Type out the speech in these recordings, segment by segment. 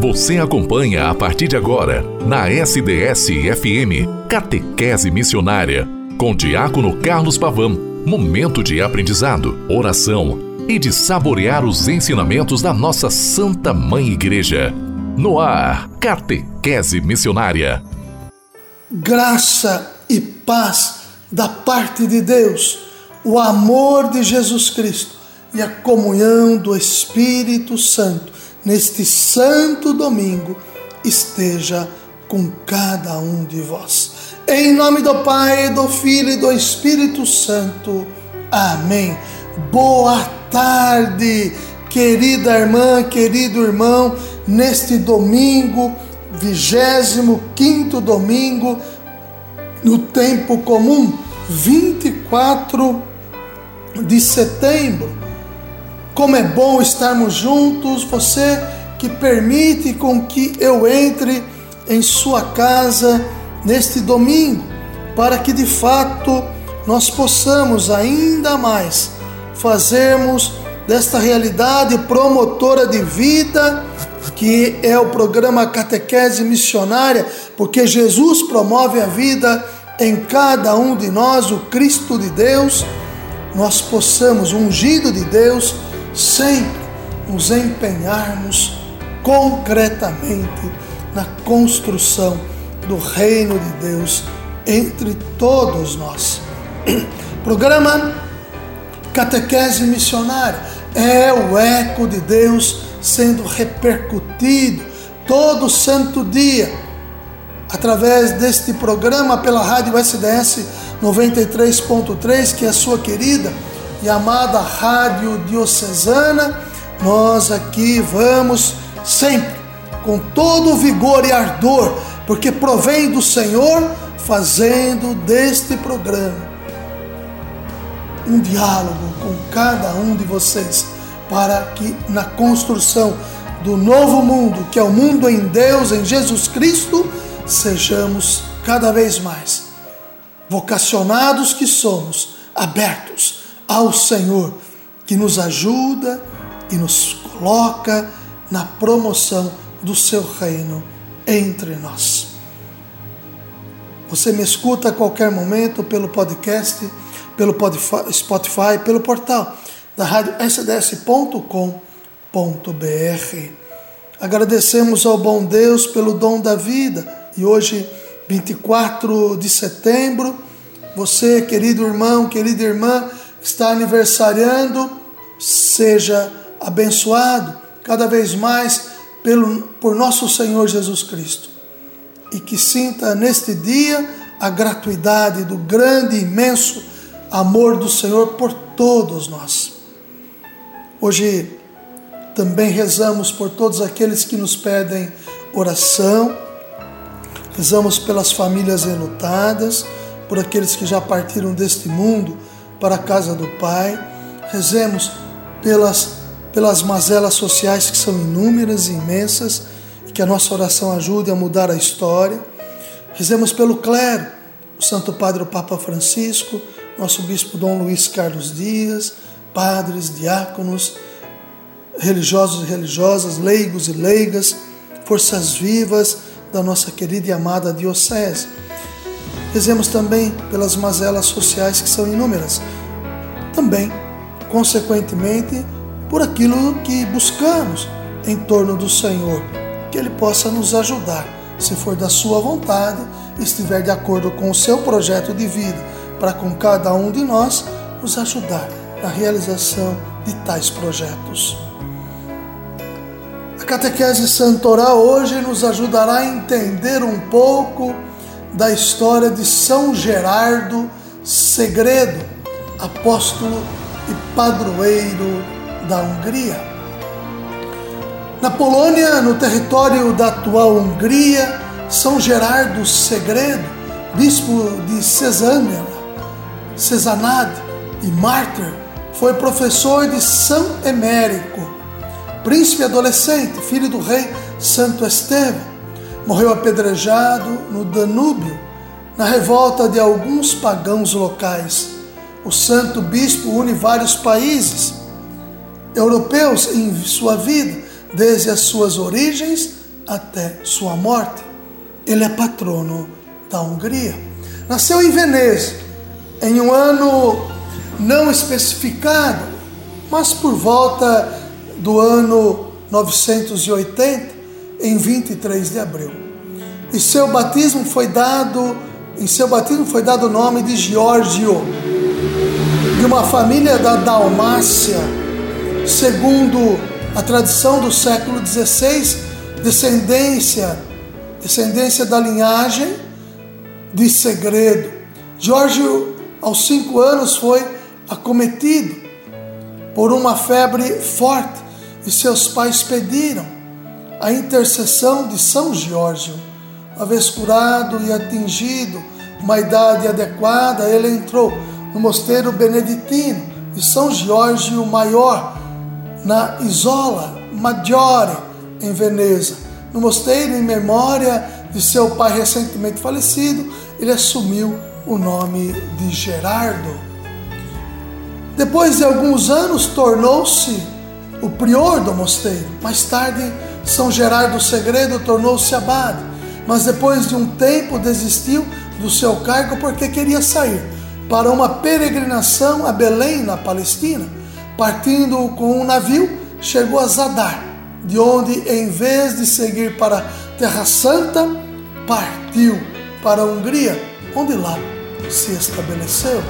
Você acompanha a partir de agora, na SDS-FM, Catequese Missionária, com Diácono Carlos Pavão. Momento de aprendizado, oração e de saborear os ensinamentos da nossa Santa Mãe Igreja. No ar, Catequese Missionária. Graça e paz da parte de Deus, o amor de Jesus Cristo e a comunhão do Espírito Santo neste santo domingo esteja com cada um de vós. Em nome do Pai, do Filho e do Espírito Santo. Amém. Boa tarde, querida irmã, querido irmão, neste domingo, 25 domingo, no tempo comum, 24 de setembro. Como é bom estarmos juntos, você que permite com que eu entre em sua casa neste domingo, para que de fato nós possamos ainda mais fazermos desta realidade promotora de vida, que é o programa Catequese Missionária, porque Jesus promove a vida em cada um de nós, o Cristo de Deus, nós possamos, ungido de Deus, sempre nos empenharmos concretamente na construção do reino de Deus entre todos nós. Programa Catequese Missionária é o eco de Deus sendo repercutido todo santo dia através deste programa pela rádio SDS 93.3, que é a sua querida e amada Rádio Diocesana, nós aqui vamos sempre com todo vigor e ardor, porque provém do Senhor, fazendo deste programa um diálogo com cada um de vocês, para que na construção do novo mundo, que é o mundo em Deus, em Jesus Cristo, sejamos cada vez mais vocacionados que somos, abertos ao Senhor, que nos ajuda e nos coloca na promoção do seu reino entre nós. Você me escuta a qualquer momento pelo podcast, pelo Spotify, pelo portal da rádio sds.com.br. Agradecemos ao bom Deus pelo dom da vida e hoje, 24 de setembro, você, querido irmão, querida irmã, está aniversariando, seja abençoado cada vez mais pelo, por nosso Senhor Jesus Cristo. E que sinta neste dia a gratuidade do grande e imenso amor do Senhor por todos nós. Hoje também rezamos por todos aqueles que nos pedem oração, rezamos pelas famílias enlutadas, por aqueles que já partiram deste mundo para a casa do Pai. Rezemos pelas, pelas mazelas sociais que são inúmeras e imensas e que a nossa oração ajude a mudar a história. Rezemos pelo clero, o Santo Padre o Papa Francisco, nosso Bispo Dom Luiz Carlos Dias, padres, diáconos, religiosos e religiosas, leigos e leigas, forças vivas da nossa querida e amada Diocese Rezemos também pelas mazelas sociais que são inúmeras. Também, consequentemente, por aquilo que buscamos em torno do Senhor, que Ele possa nos ajudar, se for da Sua vontade, estiver de acordo com o seu projeto de vida, para com cada um de nós nos ajudar na realização de tais projetos. A catequese santoral hoje nos ajudará a entender um pouco da história de São Gerardo Segredo, apóstolo e padroeiro da Hungria. Na Polônia, no território da atual Hungria, São Gerardo Segredo, bispo de Cesânia, Cesanade e mártir, foi professor de São Emérico, príncipe adolescente, filho do rei Santo Estevão morreu apedrejado no Danúbio, na revolta de alguns pagãos locais. O santo bispo une vários países europeus em sua vida, desde as suas origens até sua morte. Ele é patrono da Hungria. Nasceu em Veneza, em um ano não especificado, mas por volta do ano 980, em 23 de abril. E seu batismo foi dado, em seu batismo foi dado o nome de Giorgio, de uma família da Dalmácia, segundo a tradição do século XVI, descendência, descendência da linhagem de segredo. Giorgio, aos cinco anos, foi acometido por uma febre forte e seus pais pediram a intercessão de São Giorgio. Uma vez curado e atingido uma idade adequada, ele entrou no mosteiro beneditino de São Giorgio Maior, na Isola Maggiore, em Veneza. No mosteiro, em memória de seu pai recentemente falecido, ele assumiu o nome de Gerardo. Depois de alguns anos, tornou-se o prior do mosteiro. Mais tarde, São Gerardo Segredo tornou-se abade, mas depois de um tempo desistiu do seu cargo porque queria sair para uma peregrinação a Belém, na Palestina. Partindo com um navio, chegou a Zadar, de onde, em vez de seguir para Terra Santa, partiu para a Hungria, onde lá se estabeleceu.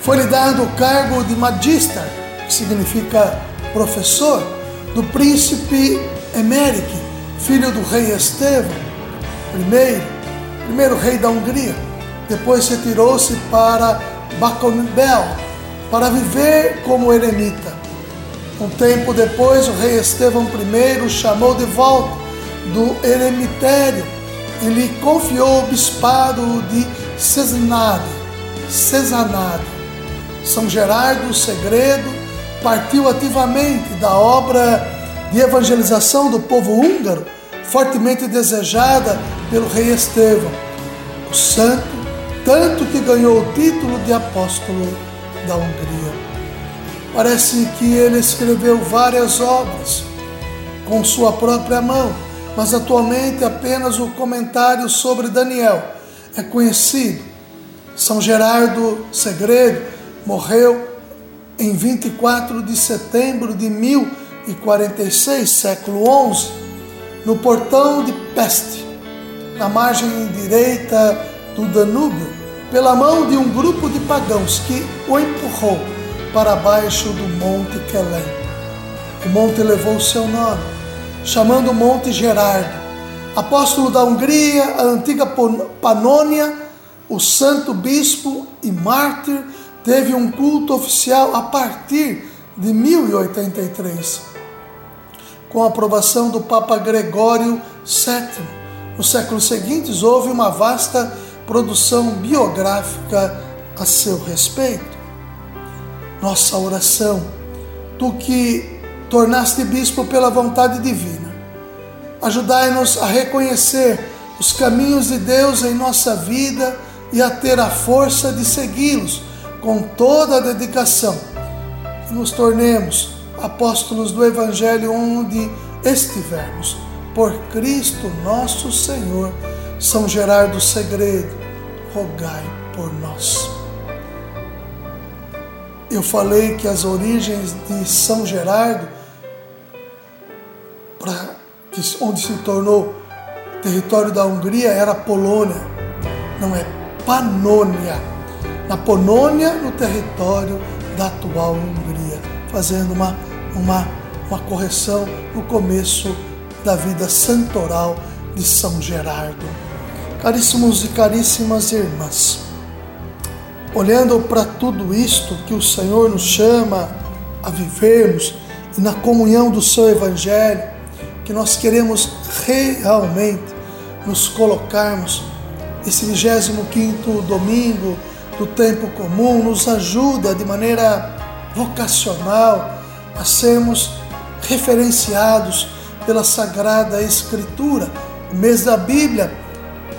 Foi-lhe dado o cargo de Magister, que significa professor, do príncipe Emeric, filho do rei Estevão, primeiro, primeiro rei da Hungria. Depois retirou-se para Baconbel para viver como eremita. Um tempo depois, o rei Estevão I o chamou de volta do eremitério e lhe confiou o bispado de Cesanade. Cesanade são Gerardo Segredo partiu ativamente da obra de evangelização do povo húngaro, fortemente desejada pelo rei Estevão, o santo, tanto que ganhou o título de apóstolo da Hungria. Parece que ele escreveu várias obras com sua própria mão, mas atualmente apenas o comentário sobre Daniel é conhecido. São Gerardo Segredo morreu em 24 de setembro de 1046, século XI, no portão de Peste, na margem direita do Danúbio, pela mão de um grupo de pagãos que o empurrou para baixo do Monte Quelém. O monte levou seu nome, chamando o Monte Gerardo. Apóstolo da Hungria, a antiga Panônia, o santo bispo e mártir teve um culto oficial a partir de 1083, com a aprovação do Papa Gregório VII. Nos séculos seguintes, houve uma vasta produção biográfica a seu respeito. Nossa oração, tu que tornaste bispo pela vontade divina, ajudai-nos a reconhecer os caminhos de Deus em nossa vida e a ter a força de segui-los com toda a dedicação, que nos tornemos apóstolos do Evangelho onde estivermos. Por Cristo nosso Senhor, São Gerardo Segredo, rogai por nós. Eu falei que as origens de São Gerardo, pra, onde se tornou território da Hungria, era Polônia, não é Panônia na Polônia, no território da atual Hungria, fazendo uma, uma, uma correção no começo da vida santoral de São Gerardo. Caríssimos e caríssimas irmãs, olhando para tudo isto que o Senhor nos chama a vivermos e na comunhão do seu Evangelho, que nós queremos realmente nos colocarmos esse 25 domingo do tempo comum nos ajuda de maneira vocacional a sermos referenciados pela Sagrada Escritura. O mês da Bíblia,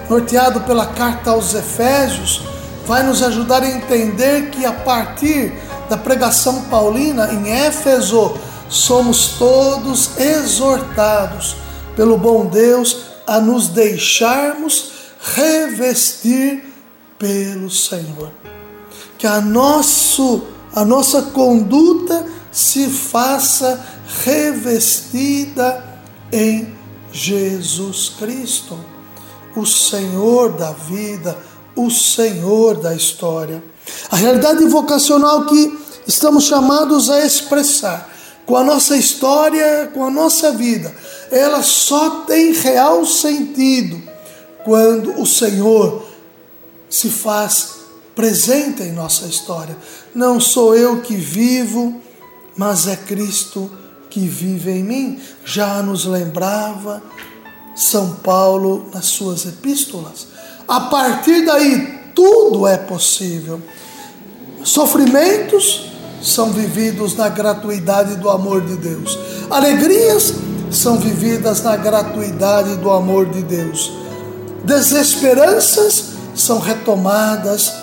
norteado pela carta aos Efésios, vai nos ajudar a entender que a partir da pregação paulina em Éfeso, somos todos exortados pelo bom Deus, a nos deixarmos revestir pelo Senhor. Que a, nosso, a nossa conduta se faça revestida em Jesus Cristo, o Senhor da vida, o Senhor da história. A realidade vocacional que estamos chamados a expressar com a nossa história, com a nossa vida, ela só tem real sentido quando o Senhor se faz presente em nossa história. Não sou eu que vivo, mas é Cristo que vive em mim. Já nos lembrava São Paulo nas suas epístolas. A partir daí, tudo é possível. Sofrimentos são vividos na gratuidade do amor de Deus. Alegrias são vividas na gratuidade do amor de Deus. Desesperanças são retomadas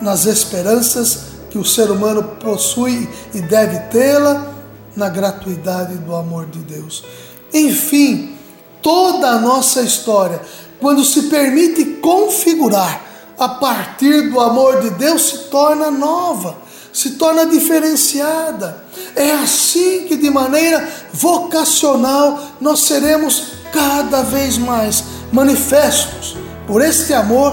nas esperanças que o ser humano possui e deve tê-la na gratuidade do amor de Deus. Enfim, toda a nossa história, quando se permite configurar a partir do amor de Deus, se torna nova, se torna diferenciada. É assim que, de maneira vocacional, nós seremos cada vez mais manifestos por este amor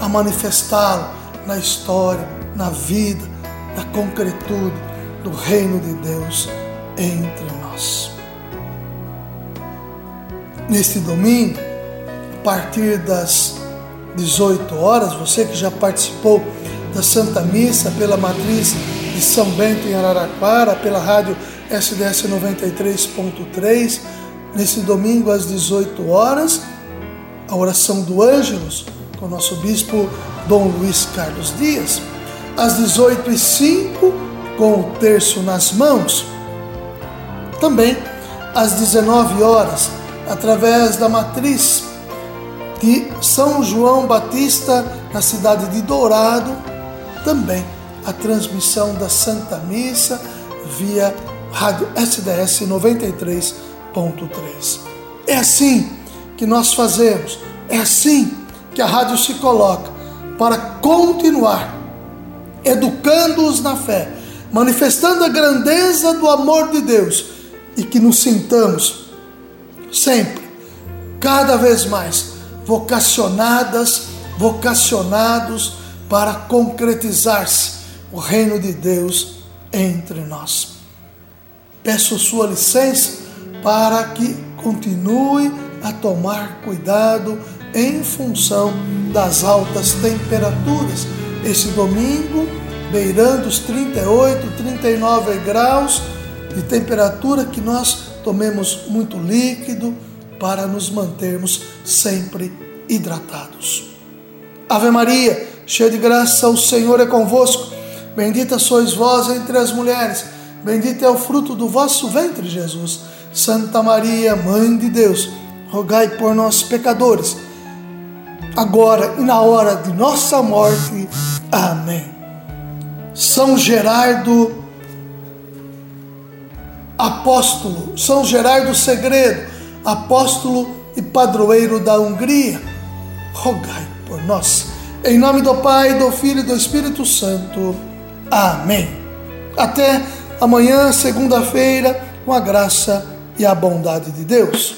a manifestá-lo na história, na vida, na concretude do reino de Deus entre nós. Neste domingo, a partir das 18 horas, você que já participou da Santa Missa pela matriz de São Bento em Araraquara, pela rádio SDS 93.3, nesse domingo às 18 horas, a oração do Ângelos com o nosso bispo Dom Luiz Carlos Dias. Às 18h05, com o terço nas mãos. Também às 19 horas, através da matriz de São João Batista, na cidade de Dourado, também a transmissão da Santa Missa via rádio SDS 93.3. É assim que nós fazemos, é assim que a rádio se coloca para continuar educando-os na fé, manifestando a grandeza do amor de Deus e que nos sintamos sempre, cada vez mais, vocacionadas, vocacionados para concretizar-se o reino de Deus entre nós. Peço sua licença para que continue a tomar cuidado em função das altas temperaturas. Esse domingo, beirando os 38, 39 graus de temperatura, que nós tomemos muito líquido para nos mantermos sempre hidratados. Ave Maria, cheia de graça, o Senhor é convosco. Bendita sois vós entre as mulheres, bendito é o fruto do vosso ventre, Jesus. Santa Maria, Mãe de Deus, rogai por nós, pecadores agora e na hora de nossa morte. Amém. São Gerardo, apóstolo, São Gerardo Segredo, apóstolo e padroeiro da Hungria, rogai por nós. Em nome do Pai, do Filho e do Espírito Santo. Amém. Até amanhã, segunda-feira, com a graça e a bondade de Deus.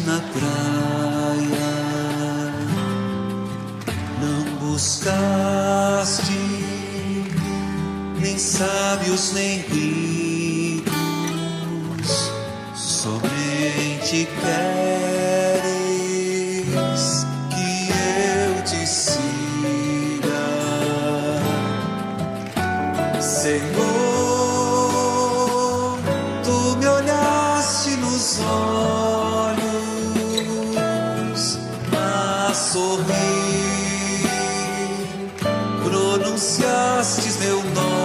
Na praia, não buscaste nem sábios nem ricos, somente queres anunciastes meu nome.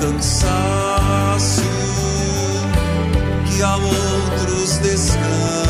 cansaço que a outros descansa.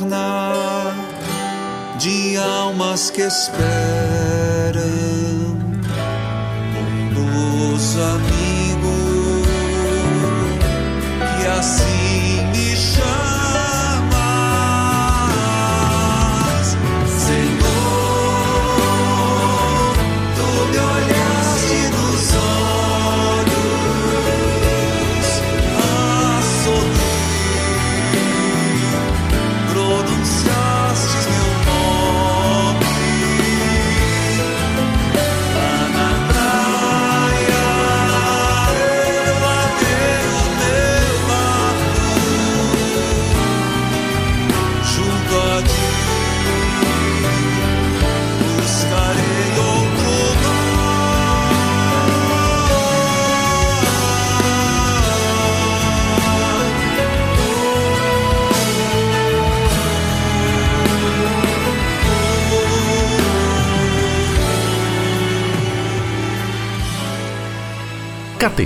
eterna de almas que esperam. Um dos amigos que assim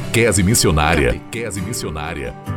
Catequese Missionária. Catequese Missionária.